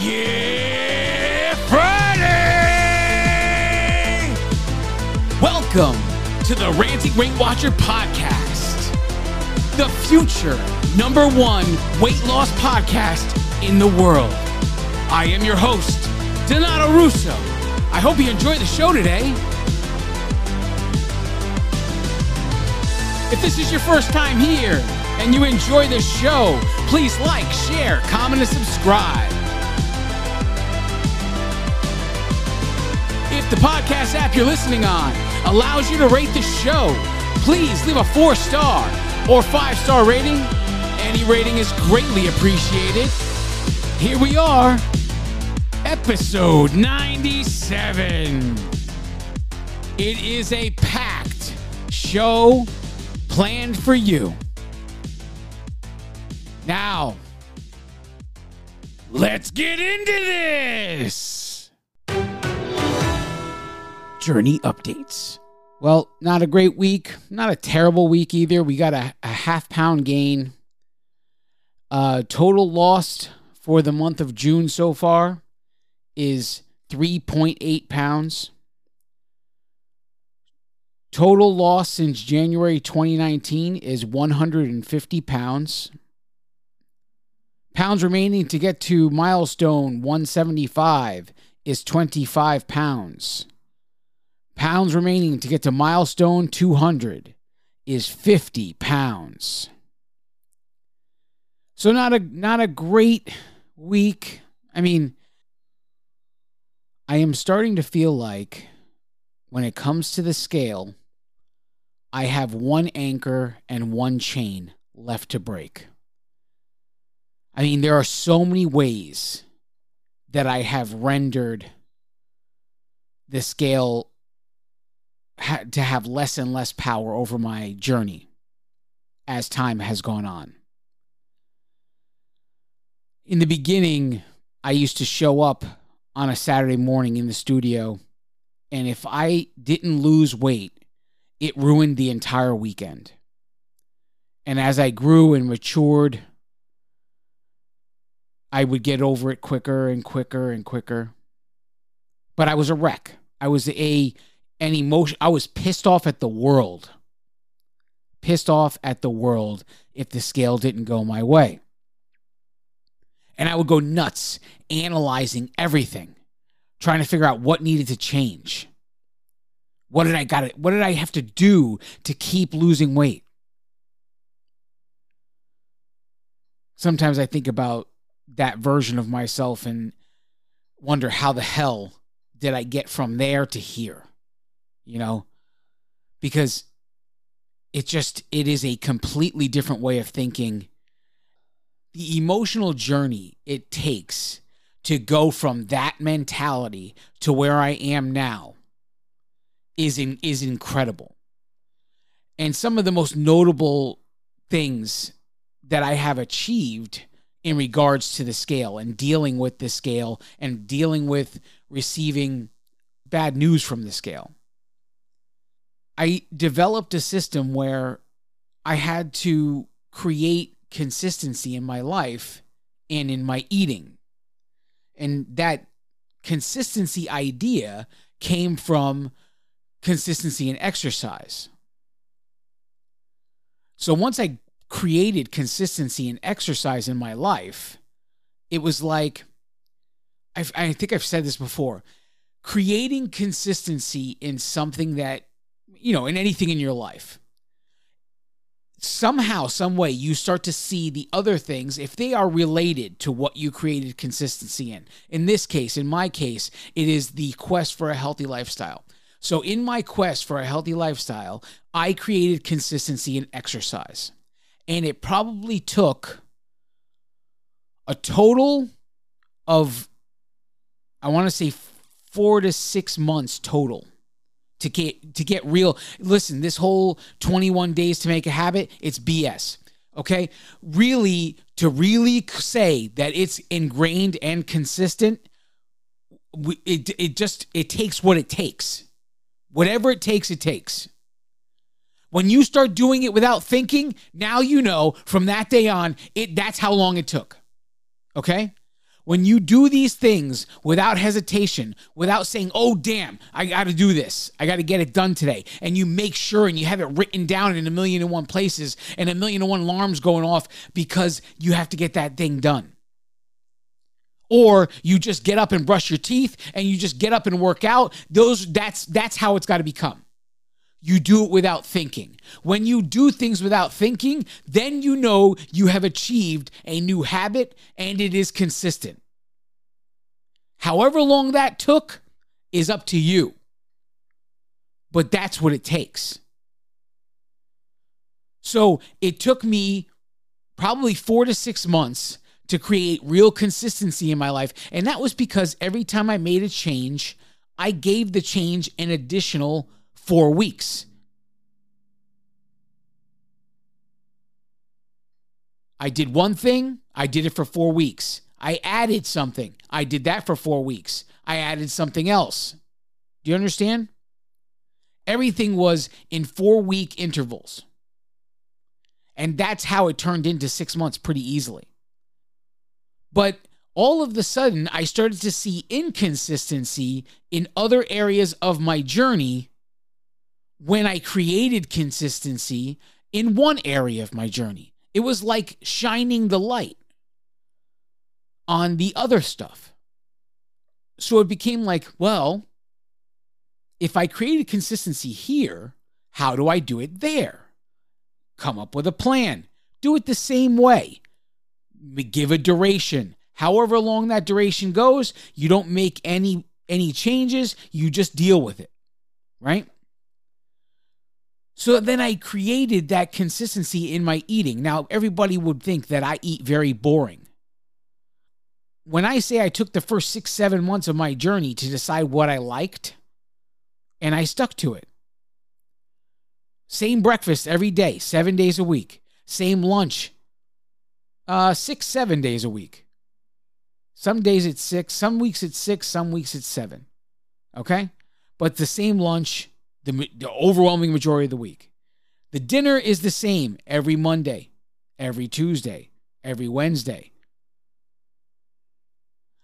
Yeah, Friday! Welcome to the Ranting Weight Watcher podcast, the future number one weight loss podcast in the world. I am your host, Donato Russo. I hope you enjoy the show today. If this is your first time here and you enjoy the show, please like, share, comment, and subscribe. If the podcast app you're listening on allows you to rate the show, please leave a four star or five star rating. Any rating is greatly appreciated. Here we are, episode 97. It is a packed show planned for you. Now, let's get into this journey updates. Well, not a great week, not a terrible week either. We got a, a half pound gain. Uh, total lost for the month of June so far is 3.8 pounds. Total loss since January 2019 is 150 pounds. Pounds remaining to get to milestone 175 is 25 pounds. Pounds remaining to get to milestone 200 is 50 pounds. So not a not a great week. I mean, I am starting to feel like when it comes to the scale, I have one anchor and one chain left to break. I mean, there are so many ways that I have rendered the scale ha- to have less and less power over my journey as time has gone on. In the beginning, I used to show up on a Saturday morning in the studio, and if I didn't lose weight, it ruined the entire weekend. And as I grew and matured, I would get over it quicker and quicker and quicker. But I was a wreck. I was a an emotion. I was pissed off at the world. Pissed off at the world if the scale didn't go my way. And I would go nuts analyzing everything, trying to figure out what needed to change. What did I got it? what did I have to do to keep losing weight? Sometimes I think about that version of myself and wonder how the hell did I get from there to here? you know, because it just it is a completely different way of thinking. The emotional journey it takes to go from that mentality to where I am now is in, is incredible. And some of the most notable things that I have achieved in regards to the scale and dealing with the scale and dealing with receiving bad news from the scale. I developed a system where I had to create consistency in my life and in my eating. And that consistency idea came from consistency in exercise. So once I created consistency in exercise in my life, it was like, I've, I think I've said this before creating consistency in something that you know, in anything in your life. Somehow, some way, you start to see the other things if they are related to what you created consistency in. In this case, in my case, it is the quest for a healthy lifestyle. So, in my quest for a healthy lifestyle, I created consistency in exercise. And it probably took a total of, I want to say, four to six months total to get to get real. Listen, this whole 21 days to make a habit, it's BS. Okay? Really to really say that it's ingrained and consistent it it just it takes what it takes. Whatever it takes it takes. When you start doing it without thinking, now you know from that day on, it that's how long it took. Okay? When you do these things without hesitation, without saying, oh, damn, I got to do this, I got to get it done today, and you make sure and you have it written down in a million and one places and a million and one alarms going off because you have to get that thing done. Or you just get up and brush your teeth and you just get up and work out. Those that's that's how it's got to become. You do it without thinking. When you do things without thinking, then you know you have achieved a new habit and it is consistent. However long that took is up to you. But that's what it takes. So it took me probably four to six months to create real consistency in my life. And that was because every time I made a change, I gave the change an additional four weeks. I did one thing, I did it for four weeks. I added something, I did that for four weeks. I added something else. Do you understand? Everything was in four week intervals. And that's how it turned into six months pretty easily. But all of the sudden, I started to see inconsistency in other areas of my journey when I created consistency in one area of my journey. It was like shining the light on the other stuff. So it became like, well, if I created consistency here, how do I do it there? Come up with a plan. Do it the same way. Give a duration. However long that duration goes, you don't make any any changes, you just deal with it. Right? So then I created that consistency in my eating. Now, everybody would think that I eat very boring. When I say I took the first six, seven months of my journey to decide what I liked, and I stuck to it. Same breakfast every day, seven days a week. Same lunch, uh, six, seven days a week. Some days it's six, some weeks it's six, some weeks it's seven. Okay? But the same lunch the, the overwhelming majority of the week. The dinner is the same every Monday, every Tuesday, every Wednesday.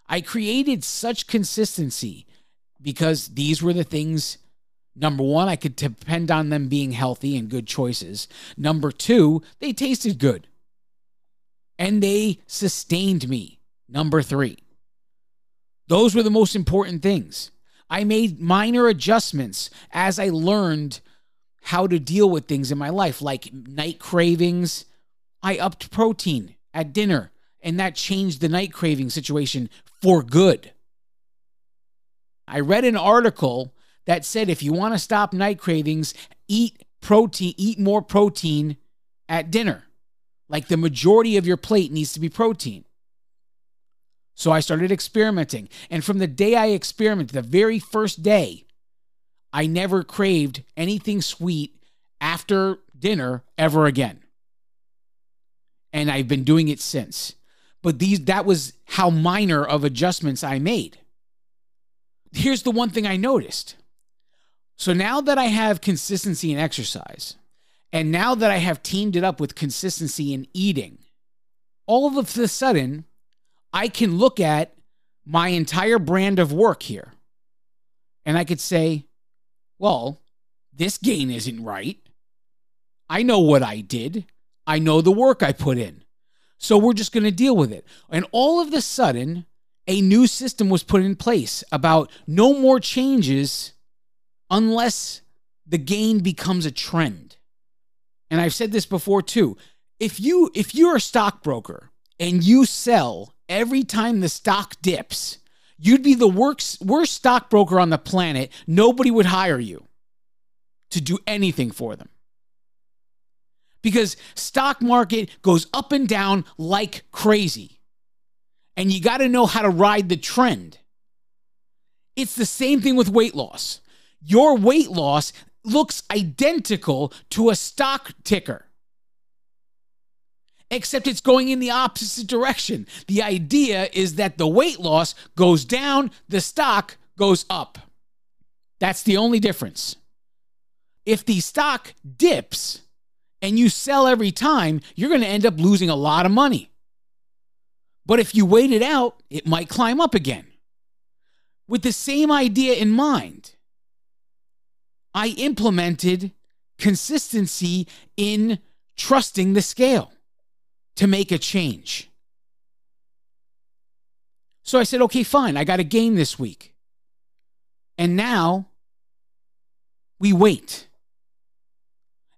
I created such consistency because these were the things. Number one, I could depend on them being healthy and good choices. Number two, they tasted good and they sustained me. Number three, those were the most important things. I made minor adjustments as I learned how to deal with things in my life, like night cravings. I upped protein at dinner, and that changed the night craving situation for good. I read an article that said if you want to stop night cravings, eat protein, eat more protein at dinner. Like the majority of your plate needs to be protein. So I started experimenting. And from the day I experimented, the very first day, I never craved anything sweet after dinner ever again. And I've been doing it since. But these that was how minor of adjustments I made. Here's the one thing I noticed. So now that I have consistency in exercise, and now that I have teamed it up with consistency in eating, all of a sudden, I can look at my entire brand of work here and I could say, well, this gain isn't right. I know what I did, I know the work I put in. So we're just going to deal with it. And all of a sudden, a new system was put in place about no more changes unless the gain becomes a trend. And I've said this before too. If you if you're a stockbroker and you sell every time the stock dips, you'd be the worst, worst stockbroker on the planet. Nobody would hire you to do anything for them. Because stock market goes up and down like crazy. And you got to know how to ride the trend. It's the same thing with weight loss. Your weight loss looks identical to a stock ticker. Except it's going in the opposite direction. The idea is that the weight loss goes down, the stock goes up. That's the only difference. If the stock dips and you sell every time, you're going to end up losing a lot of money. But if you wait it out, it might climb up again. With the same idea in mind, I implemented consistency in trusting the scale to make a change. So I said, okay, fine, I got a game this week. And now we wait.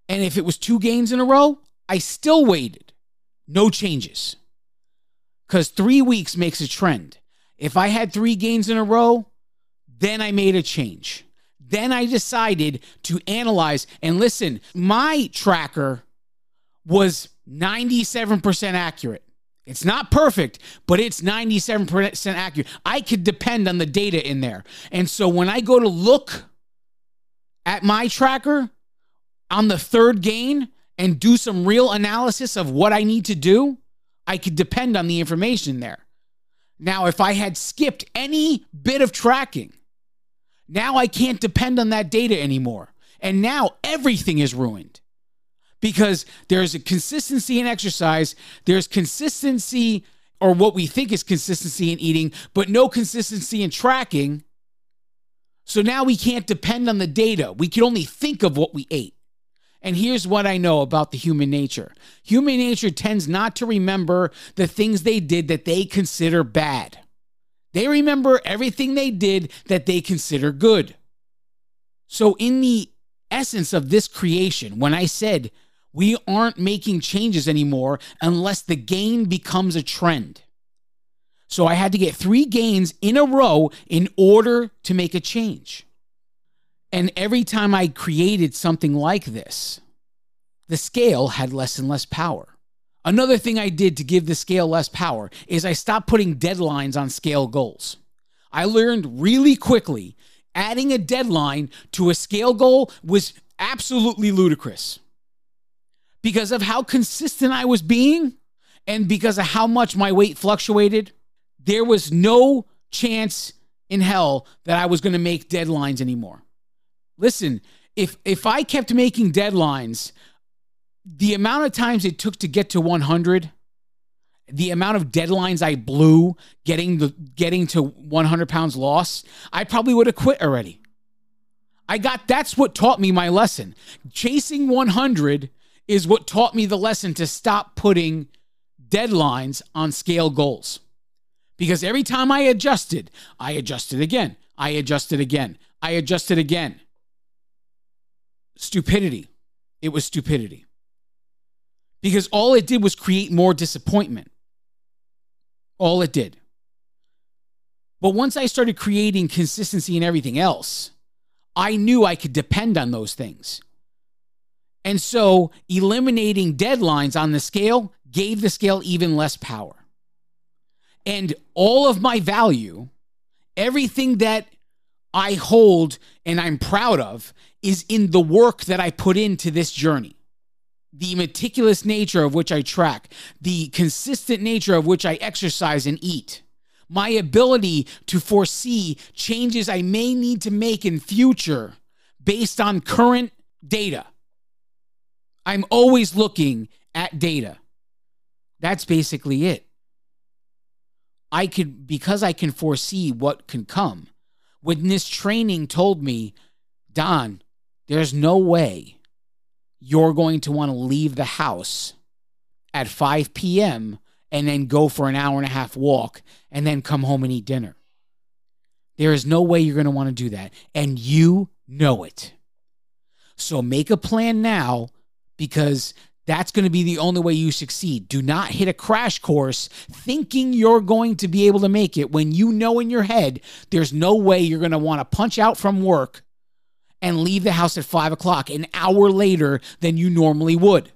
And if it was two games in a row, I still waited. No changes. Because three weeks makes a trend. If I had three games in a row, then I made a change. Then I decided to analyze and listen. My tracker was 97% accurate. It's not perfect, but it's 97% accurate. I could depend on the data in there. And so when I go to look at my tracker on the third gain and do some real analysis of what I need to do, I could depend on the information there. Now, if I had skipped any bit of tracking, now I can't depend on that data anymore. And now everything is ruined because there's a consistency in exercise, there's consistency or what we think is consistency in eating, but no consistency in tracking. So now we can't depend on the data. We can only think of what we ate. And here's what I know about the human nature human nature tends not to remember the things they did that they consider bad. They remember everything they did that they consider good. So, in the essence of this creation, when I said we aren't making changes anymore unless the gain becomes a trend. So I had to get three gains in a row in order to make a change. And every time I created something like this, the scale had less and less power. Another thing I did to give the scale less power is I stopped putting deadlines on scale goals. I learned really quickly adding a deadline to a scale goal was absolutely ludicrous because of how consistent I was being and because of how much my weight fluctuated, there was no chance in hell that I was going to make deadlines anymore. Listen, if if I kept making deadlines, the amount of times it took to get to 100, the amount of deadlines I blew getting the getting to 100 pounds loss, I probably would have quit already. I got that's what taught me my lesson. Chasing 100 is what taught me the lesson to stop putting deadlines on scale goals. Because every time I adjusted, I adjusted again, I adjusted again, I adjusted again. Stupidity. It was stupidity. Because all it did was create more disappointment. All it did. But once I started creating consistency in everything else, I knew I could depend on those things. And so eliminating deadlines on the scale gave the scale even less power. And all of my value, everything that I hold and I'm proud of, is in the work that I put into this journey. The meticulous nature of which I track, the consistent nature of which I exercise and eat, my ability to foresee changes I may need to make in future based on current data I'm always looking at data. That's basically it. I could, because I can foresee what can come. When this training told me, Don, there's no way you're going to want to leave the house at 5 p.m. and then go for an hour and a half walk and then come home and eat dinner. There is no way you're going to want to do that. And you know it. So make a plan now because that's going to be the only way you succeed. Do not hit a crash course thinking you're going to be able to make it when you know in your head there's no way you're going to want to punch out from work and leave the house at five o'clock an hour later than you normally would.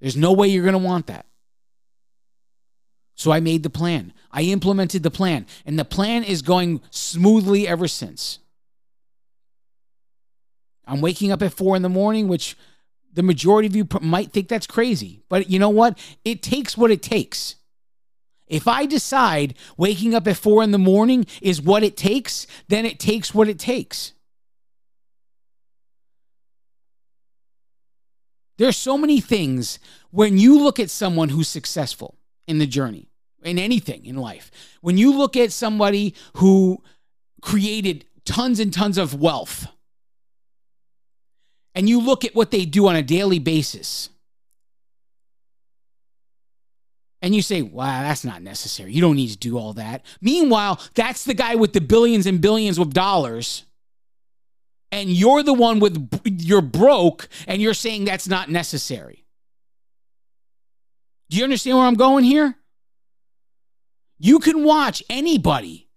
There's no way you're going to want that. So I made the plan. I implemented the plan, and the plan is going smoothly ever since. I'm waking up at four in the morning, which the majority of you might think that's crazy, but you know what? It takes what it takes. If I decide waking up at four in the morning is what it takes, then it takes what it takes. There's so many things when you look at someone who's successful in the journey, in anything in life, when you look at somebody who created tons and tons of wealth, and you look at what they do on a daily basis, and you say, wow, that's not necessary. You don't need to do all that. Meanwhile, that's the guy with the billions and billions of dollars. And you're the one with, you're broke and you're saying that's not necessary. Do you understand where I'm going here? You can watch anybody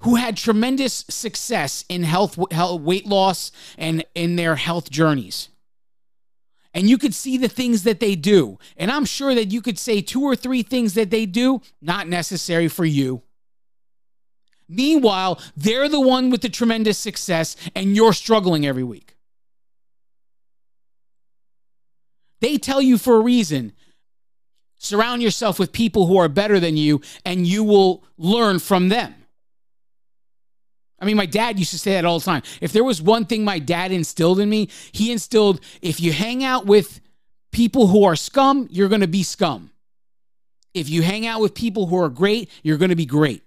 who had tremendous success in health, health weight loss and in their health journeys and you could see the things that they do. And I'm sure that you could say two or three things that they do, not necessary for you. Meanwhile, they're the one with the tremendous success, and you're struggling every week. They tell you for a reason surround yourself with people who are better than you, and you will learn from them. I mean, my dad used to say that all the time. If there was one thing my dad instilled in me, he instilled if you hang out with people who are scum, you're going to be scum. If you hang out with people who are great, you're going to be great.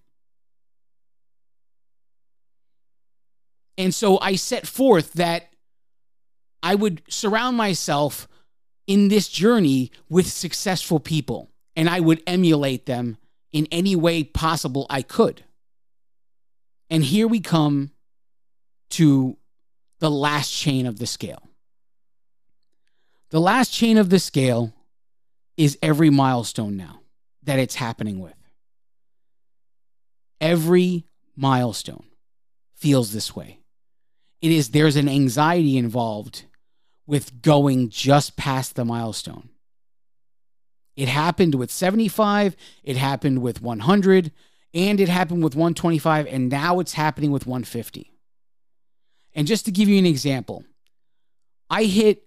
And so I set forth that I would surround myself in this journey with successful people and I would emulate them in any way possible I could. And here we come to the last chain of the scale. The last chain of the scale is every milestone now that it's happening with. Every milestone feels this way. It is there's an anxiety involved with going just past the milestone. It happened with 75, it happened with 100, and it happened with 125 and now it's happening with 150 and just to give you an example i hit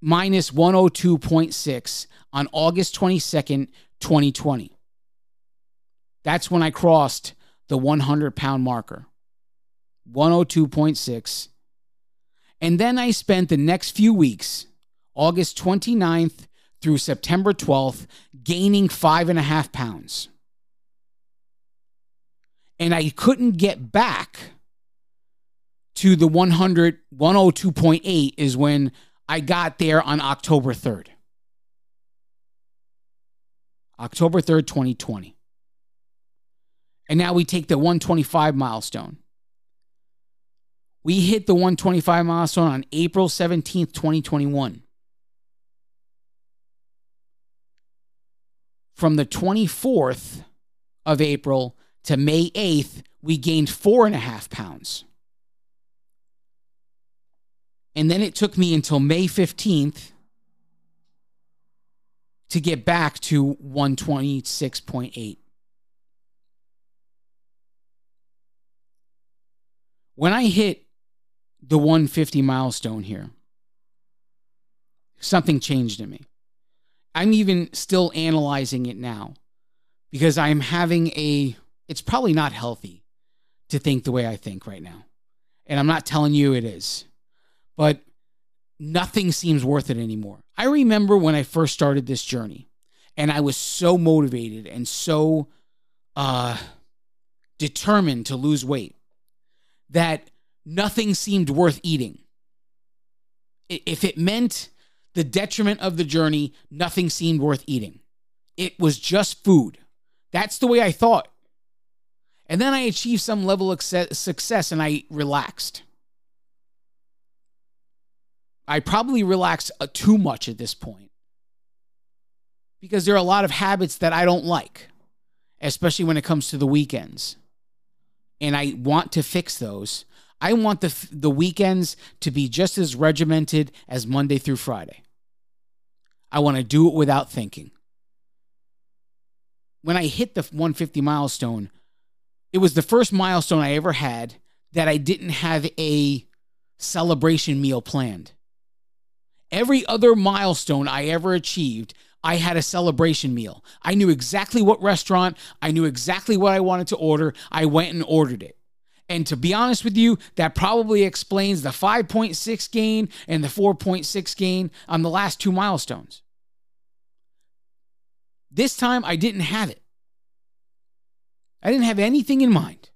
minus 102.6 on august 22nd 2020 that's when i crossed the 100 pound marker 102.6 and then i spent the next few weeks august 29th through september 12th gaining five and a half pounds and I couldn't get back to the 100 102.8 is when I got there on October 3rd. October 3rd, 2020. And now we take the 125 milestone. We hit the 125 milestone on April 17th, 2021. From the 24th of April to May 8th, we gained four and a half pounds. And then it took me until May 15th to get back to 126.8. When I hit the 150 milestone here, something changed in me. I'm even still analyzing it now because I'm having a it's probably not healthy to think the way I think right now. And I'm not telling you it is, but nothing seems worth it anymore. I remember when I first started this journey and I was so motivated and so uh, determined to lose weight that nothing seemed worth eating. If it meant the detriment of the journey, nothing seemed worth eating. It was just food. That's the way I thought. And then I achieved some level of success and I relaxed. I probably relaxed uh, too much at this point because there are a lot of habits that I don't like, especially when it comes to the weekends. And I want to fix those. I want the, the weekends to be just as regimented as Monday through Friday. I want to do it without thinking. When I hit the 150 milestone, it was the first milestone I ever had that I didn't have a celebration meal planned. Every other milestone I ever achieved, I had a celebration meal. I knew exactly what restaurant, I knew exactly what I wanted to order. I went and ordered it. And to be honest with you, that probably explains the 5.6 gain and the 4.6 gain on the last two milestones. This time I didn't have it. I didn't have anything in mind.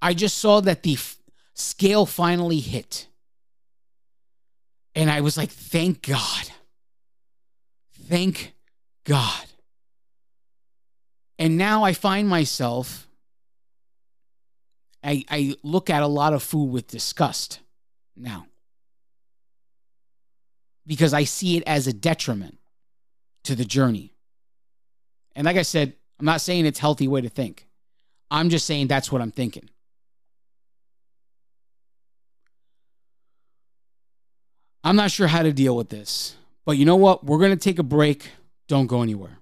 I just saw that the f- scale finally hit. And I was like, thank God. Thank God. And now I find myself I, I look at a lot of food with disgust now because I see it as a detriment to the journey. And like I said, I'm not saying it's healthy way to think. I'm just saying that's what I'm thinking. I'm not sure how to deal with this, but you know what? We're going to take a break. Don't go anywhere.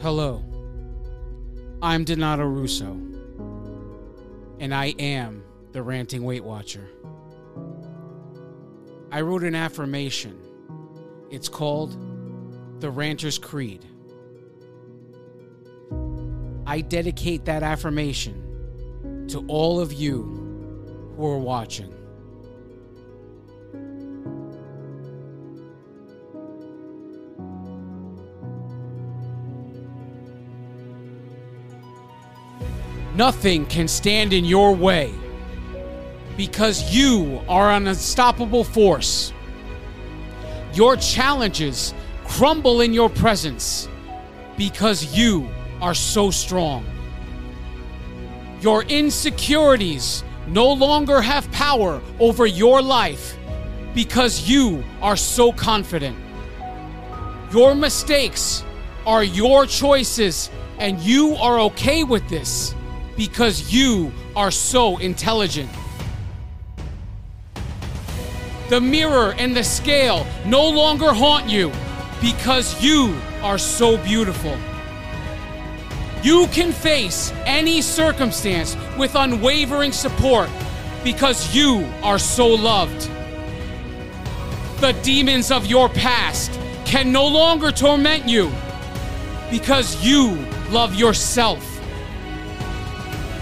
Hello, I'm Donato Russo, and I am the Ranting Weight Watcher. I wrote an affirmation. It's called the Ranter's Creed. I dedicate that affirmation to all of you who are watching. Nothing can stand in your way because you are an unstoppable force. Your challenges crumble in your presence because you are so strong. Your insecurities no longer have power over your life because you are so confident. Your mistakes are your choices, and you are okay with this because you are so intelligent. The mirror and the scale no longer haunt you because you are so beautiful. You can face any circumstance with unwavering support because you are so loved. The demons of your past can no longer torment you because you love yourself.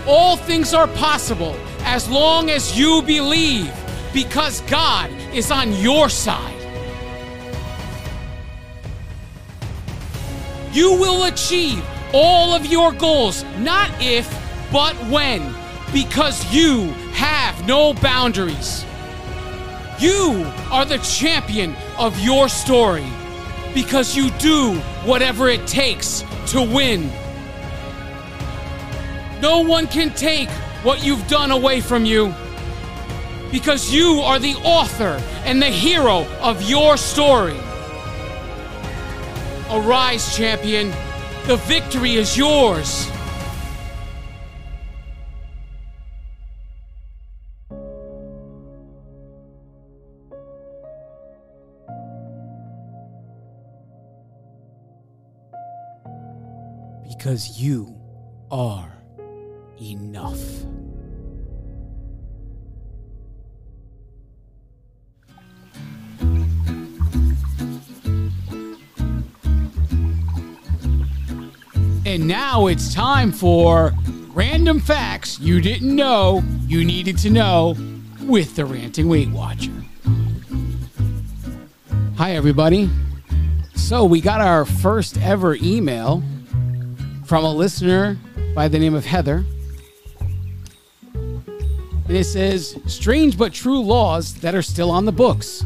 All things are possible as long as you believe, because God is on your side. You will achieve all of your goals, not if, but when, because you have no boundaries. You are the champion of your story because you do whatever it takes to win. No one can take what you've done away from you because you are the author and the hero of your story. Arise, champion. The victory is yours. Because you are enough. And now it's time for random facts you didn't know you needed to know with the Ranting Weight Watcher. Hi, everybody. So, we got our first ever email from a listener by the name of Heather. And it says, strange but true laws that are still on the books.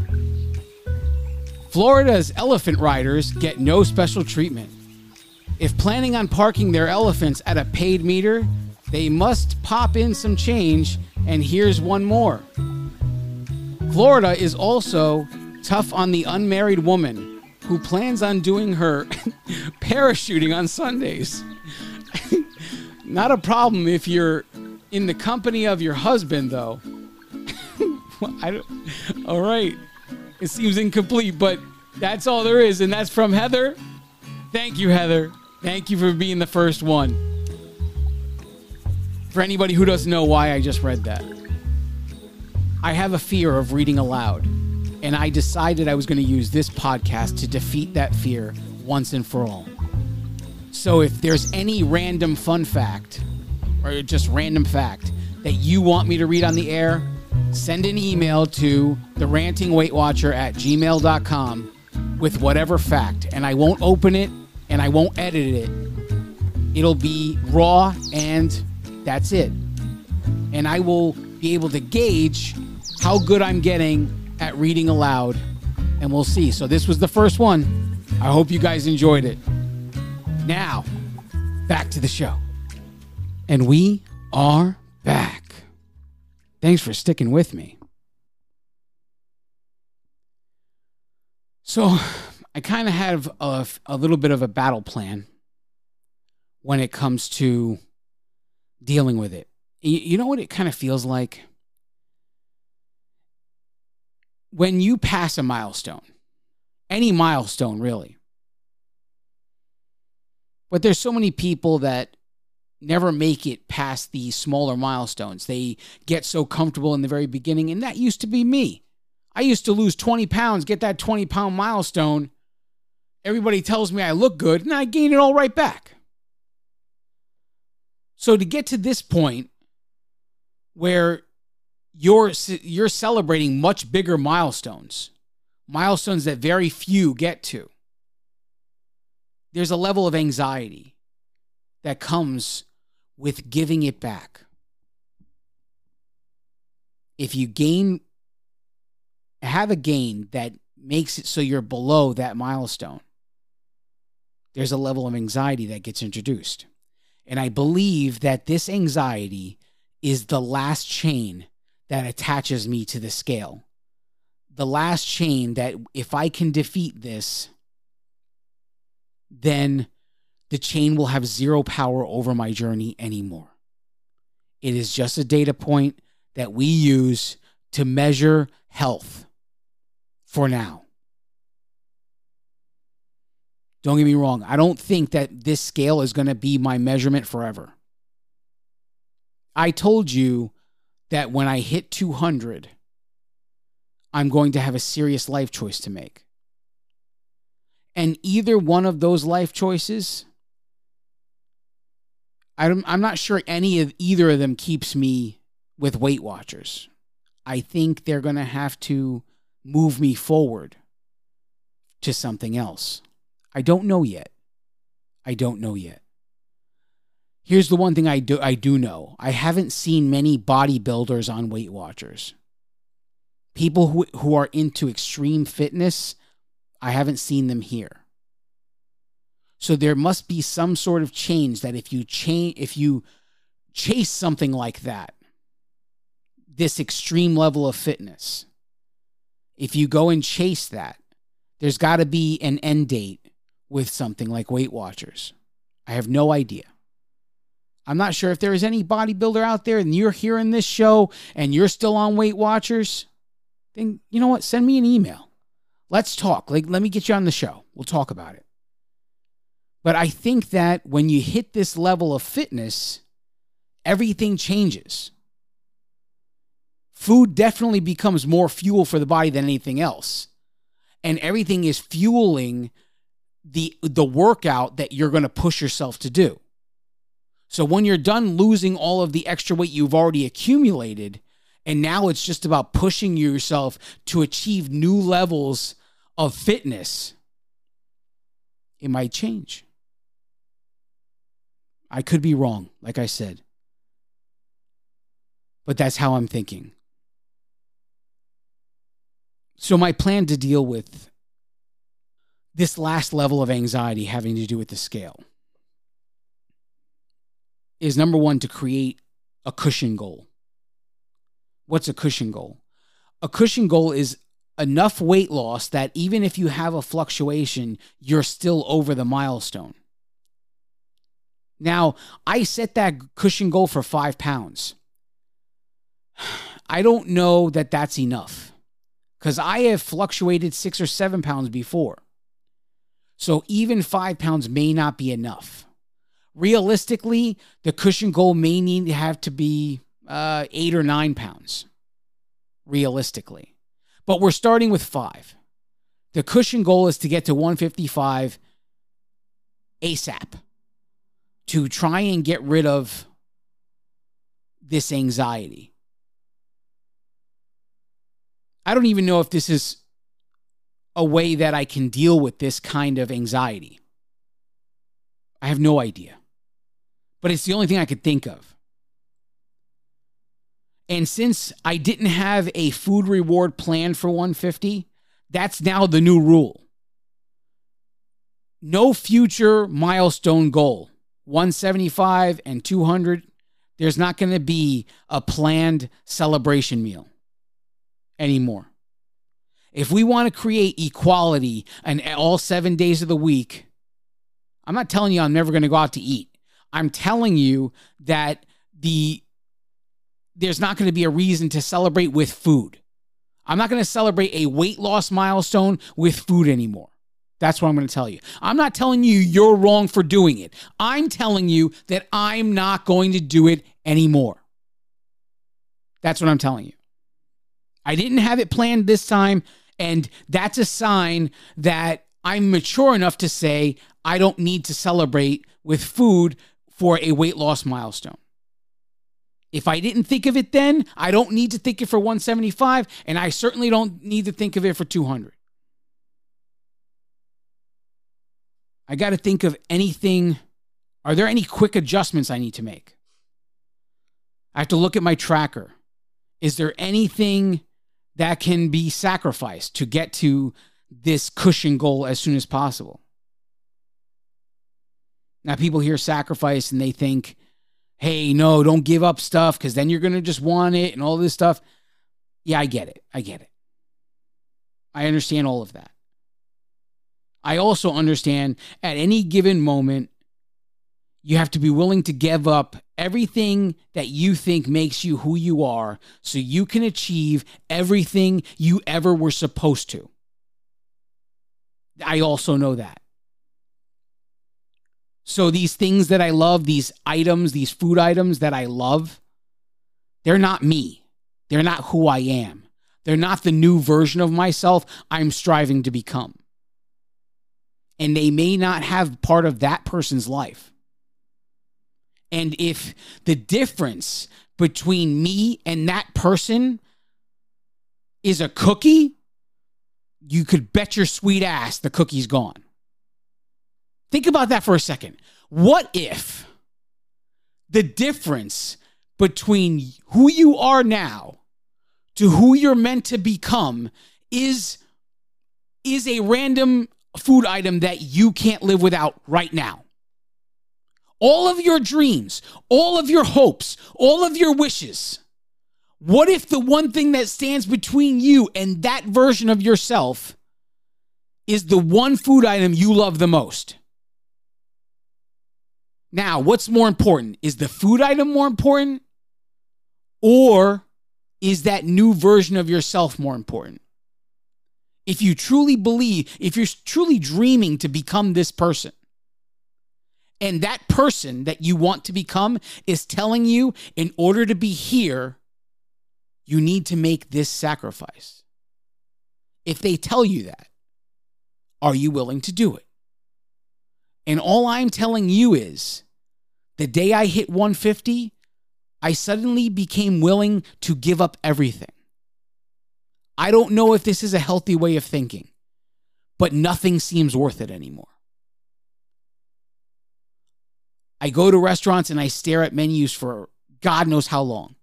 Florida's elephant riders get no special treatment. If planning on parking their elephants at a paid meter, they must pop in some change, and here's one more. Florida is also tough on the unmarried woman who plans on doing her parachuting on Sundays. Not a problem if you're in the company of your husband, though. all right. It seems incomplete, but that's all there is, and that's from Heather. Thank you, Heather. Thank you for being the first one. For anybody who doesn't know why I just read that, I have a fear of reading aloud, and I decided I was going to use this podcast to defeat that fear once and for all. So if there's any random fun fact, or just random fact, that you want me to read on the air, send an email to the ranting weight watcher at gmail.com with whatever fact, and I won't open it and I won't edit it. It'll be raw and that's it. And I will be able to gauge how good I'm getting at reading aloud, and we'll see. So, this was the first one. I hope you guys enjoyed it. Now, back to the show. And we are back. Thanks for sticking with me. So, I kind of have a, a little bit of a battle plan when it comes to dealing with it. You, know what it kind of feels like? When you pass a milestone, any milestone really, but there's so many people that never make it past the smaller milestones. They get so comfortable in the very beginning, and that used to be me. I used to lose 20 pounds, get that 20 pound milestone. Everybody tells me I look good, and I gain it all right back. So to get to this point where you're you're celebrating much bigger milestones, milestones that very few get to. There's a level of anxiety that comes with giving it back. If you gain have a gain that makes it so you're below that milestone, there's a level of anxiety that gets introduced. And I believe that this anxiety is the last chain that attaches me to the scale. The last chain that if I can defeat this, then the chain will have zero power over my journey anymore. It is just a data point that we use to measure health for now. Don't get me wrong. I don't think that this scale is going to be my measurement forever. I told you that when I hit 200, I'm going to have a serious life choice to make. And either one of those life choices, I'm, I'm not sure any of either of them keeps me with Weight Watchers. I think they're going to have to move me forward to something else. I don't know yet. I don't know yet. Here's the one thing I do I do know. I haven't seen many bodybuilders on Weight Watchers. People who who are into extreme fitness, I haven't seen them here. So there must be some sort of change that if you change if you chase something like that, this extreme level of fitness, if you go and chase that, there's got to be an end date with something like Weight Watchers. I have no idea. I'm not sure if there is any bodybuilder out there and you're hearing this show and you're still on Weight Watchers, then you know what? Send me an email. Let's talk. Like, let me get you on the show. We'll talk about it. But I think that when you hit this level of fitness, everything changes. Food definitely becomes more fuel for the body than anything else. And everything is fueling the the workout that you're going to push yourself to do. So when you're done losing all of the extra weight you've already accumulated and now it's just about pushing yourself to achieve new levels of fitness, it might change. I could be wrong, like I said. But that's how I'm thinking. So, my plan to deal with this last level of anxiety having to do with the scale is number one to create a cushion goal. What's a cushion goal? A cushion goal is enough weight loss that even if you have a fluctuation, you're still over the milestone. Now, I set that cushion goal for five pounds. I don't know that that's enough because I have fluctuated six or seven pounds before. So even five pounds may not be enough. Realistically, the cushion goal may need to have to be uh, eight or nine pounds. Realistically. But we're starting with five. The cushion goal is to get to 155 ASAP to try and get rid of this anxiety. I don't even know if this is a way that I can deal with this kind of anxiety. I have no idea. But it's the only thing I could think of. And since I didn't have a food reward plan for 150, that's now the new rule. No future milestone goal. 175 and 200, there's not going to be a planned celebration meal anymore. If we want to create equality and all seven days of the week, I'm not telling you I'm never going to go out to eat. I'm telling you that the there's not going to be a reason to celebrate with food. I'm not going to celebrate a weight loss milestone with food anymore. That's what I'm going to tell you. I'm not telling you you're wrong for doing it. I'm telling you that I'm not going to do it anymore. That's what I'm telling you. I didn't have it planned this time. And that's a sign that I'm mature enough to say I don't need to celebrate with food for a weight loss milestone. If I didn't think of it then, I don't need to think of it for 175, and I certainly don't need to think of it for 200. I got to think of anything. Are there any quick adjustments I need to make? I have to look at my tracker. Is there anything that can be sacrificed to get to this cushion goal as soon as possible. Now, people hear sacrifice and they think, hey, no, don't give up stuff because then you're going to just want it and all this stuff. Yeah, I get it. I get it. I understand all of that. I also understand at any given moment, you have to be willing to give up everything that you think makes you who you are so you can achieve everything you ever were supposed to. I also know that. So these things that I love, these items, these food items that I love, they're not me. They're not who I am. They're not the new version of myself I'm striving to become. And they may not have part of that person's life. And if the difference between me and that person is a cookie, you could bet your sweet ass the cookie's gone. Think about that for a second. What if the difference between who you are now to who you're meant to become is is a random food item that you can't live without right now? All of your dreams, all of your hopes, all of your wishes. What if the one thing that stands between you and that version of yourself is the one food item you love the most? Now, what's more important? Is the food item more important? Or is that new version of yourself more important? If you truly believe, if you're truly dreaming to become this person, and that person that you want to become is telling you, in order to be here, you need to make this sacrifice. If they tell you that, are you willing to do it? And all I'm telling you is the day I hit 150, I suddenly became willing to give up everything. I don't know if this is a healthy way of thinking, but nothing seems worth it anymore. I go to restaurants and I stare at menus for God knows how long,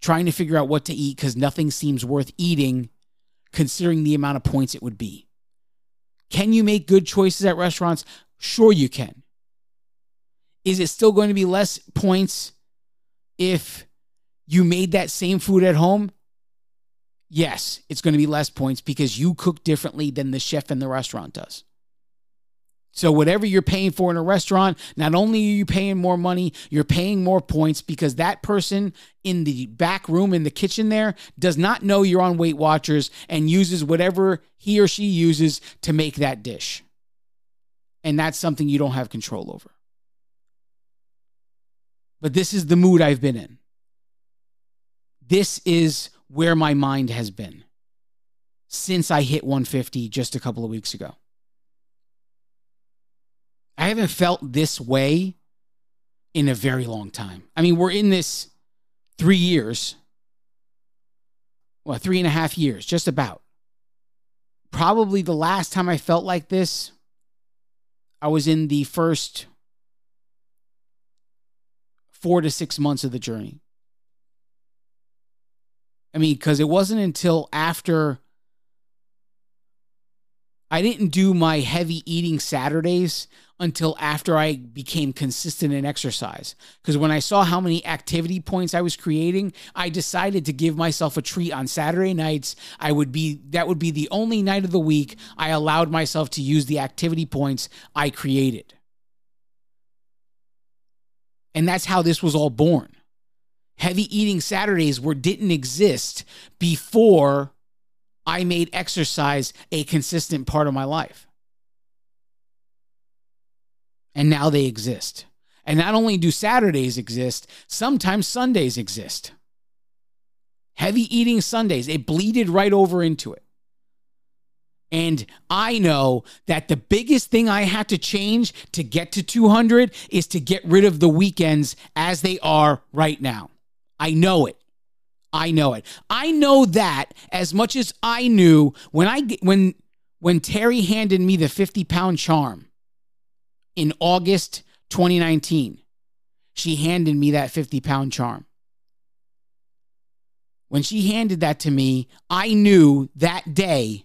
trying to figure out what to eat because nothing seems worth eating considering the amount of points it would be. Can you make good choices at restaurants? Sure, you can. Is it still going to be less points if you made that same food at home? Yes, it's going to be less points because you cook differently than the chef in the restaurant does. So, whatever you're paying for in a restaurant, not only are you paying more money, you're paying more points because that person in the back room in the kitchen there does not know you're on Weight Watchers and uses whatever he or she uses to make that dish. And that's something you don't have control over. But this is the mood I've been in. This is where my mind has been since I hit 150 just a couple of weeks ago. I haven't felt this way in a very long time. I mean, we're in this three years, well, three and a half years, just about. Probably the last time I felt like this, I was in the first four to six months of the journey. I mean, because it wasn't until after I didn't do my heavy eating Saturdays until after I became consistent in exercise. Because when I saw how many activity points I was creating, I decided to give myself a treat on Saturday nights. I would be that would be the only night of the week I allowed myself to use the activity points I created. And that's how this was all born. Heavy eating Saturdays were didn't exist before I made exercise a consistent part of my life. And now they exist. And not only do Saturdays exist, sometimes Sundays exist. Heavy eating Sundays, it bleeded right over into it. And I know that the biggest thing I have to change to get to 200 is to get rid of the weekends as they are right now. I know it. I know it. I know that as much as I knew when I when when Terry handed me the 50 pound charm in August 2019. She handed me that 50 pound charm. When she handed that to me, I knew that day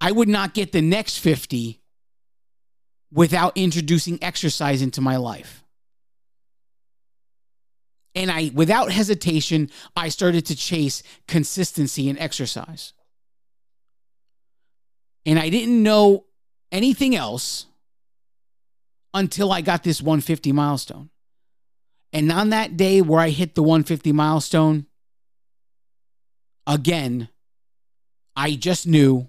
I would not get the next 50 without introducing exercise into my life. And I, without hesitation, I started to chase consistency in exercise. And I didn't know anything else until I got this 150 milestone. And on that day where I hit the 150 milestone, again, I just knew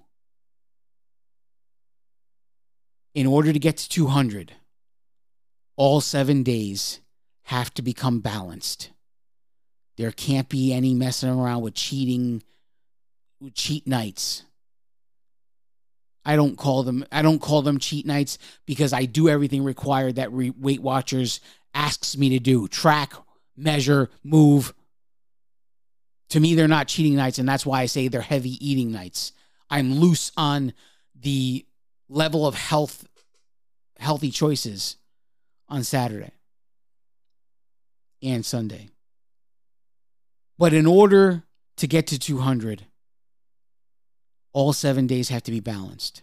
in order to get to 200, all seven days have to become balanced. There can't be any messing around with cheating, cheat nights. I don't call them I don't call them cheat nights because I do everything required that re- Weight Watchers asks me to do. Track, measure, move. To me they're not cheating nights and that's why I say they're heavy eating nights. I'm loose on the level of health healthy choices on Saturday and Sunday. But in order to get to 200, all seven days have to be balanced.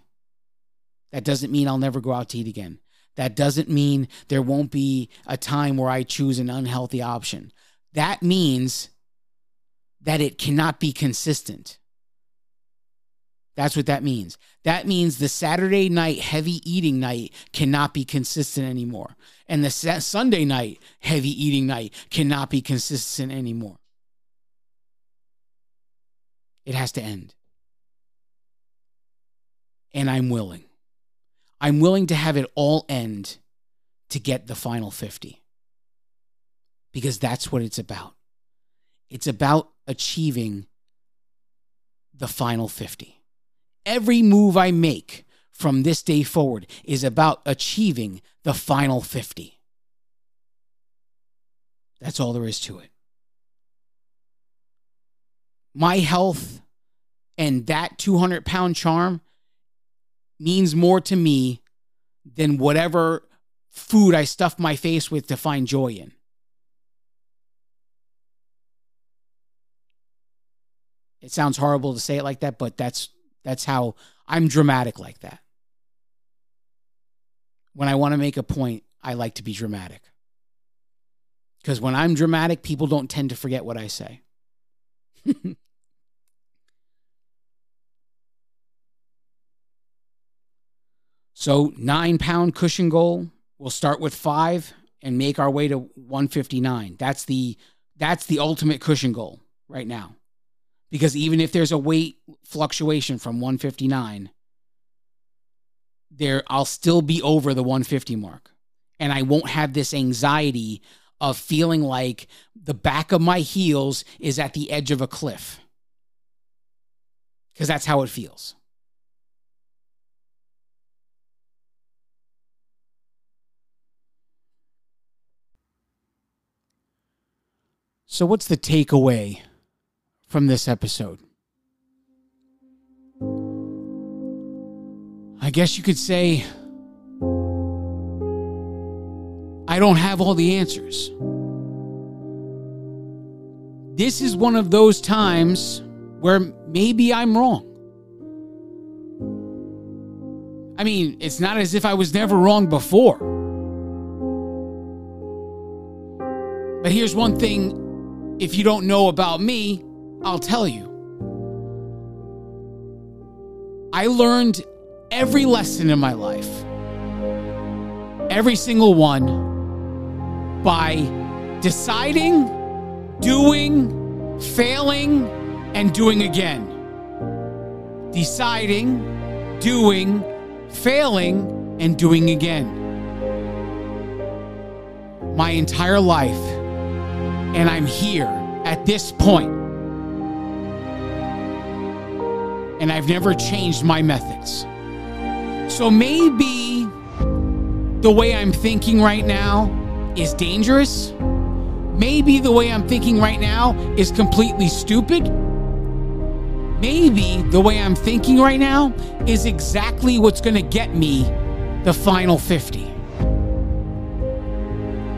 That doesn't mean I'll never go out to eat again. That doesn't mean there won't be a time where I choose an unhealthy option. That means that it cannot be consistent. That's what that means. That means the Saturday night heavy eating night cannot be consistent anymore. And the Sunday night heavy eating night cannot be consistent anymore. It has to end. And I'm willing. I'm willing to have it all end to get the final 50. Because that's what it's about. It's about achieving the final 50. Every move I make from this day forward is about achieving the final 50. That's all there is to it. My health and that 200 pound charm means more to me than whatever food I stuff my face with to find joy in. It sounds horrible to say it like that, but that's that's how I'm dramatic like that. When I want to make a point, I like to be dramatic. Because when I'm dramatic, people don't tend to forget what I say. so, nine pound cushion goal. We'll start with five and make our way to 159. That's the that's the ultimate cushion goal right now because even if there's a weight fluctuation from 159 there I'll still be over the 150 mark and I won't have this anxiety of feeling like the back of my heels is at the edge of a cliff. Cuz that's how it feels. So what's the takeaway from this episode? I guess you could say I don't have all the answers. This is one of those times where maybe I'm wrong. I mean, it's not as if I was never wrong before. But here's one thing if you don't know about me, I'll tell you. I learned every lesson in my life, every single one, by deciding, doing, failing, and doing again. Deciding, doing, failing, and doing again. My entire life. And I'm here at this point. And I've never changed my methods. So maybe the way I'm thinking right now is dangerous. Maybe the way I'm thinking right now is completely stupid. Maybe the way I'm thinking right now is exactly what's going to get me the final 50.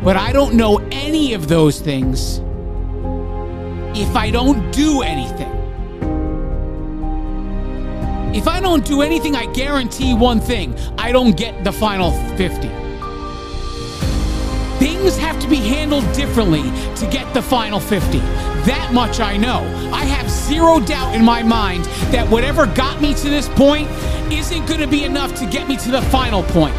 But I don't know any of those things if I don't do anything. If I don't do anything, I guarantee one thing I don't get the final 50. Things have to be handled differently to get the final 50. That much I know. I have zero doubt in my mind that whatever got me to this point isn't going to be enough to get me to the final point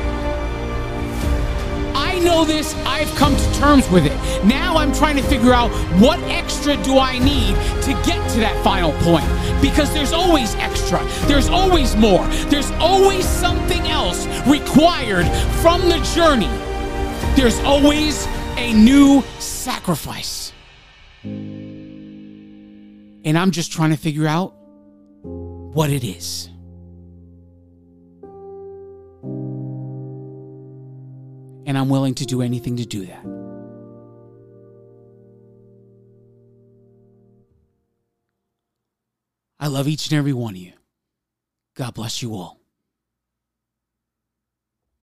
know this. I've come to terms with it. Now I'm trying to figure out what extra do I need to get to that final point. Because there's always extra, there's always more, there's always something else required from the journey. There's always a new sacrifice. And I'm just trying to figure out what it is. And I'm willing to do anything to do that. I love each and every one of you. God bless you all.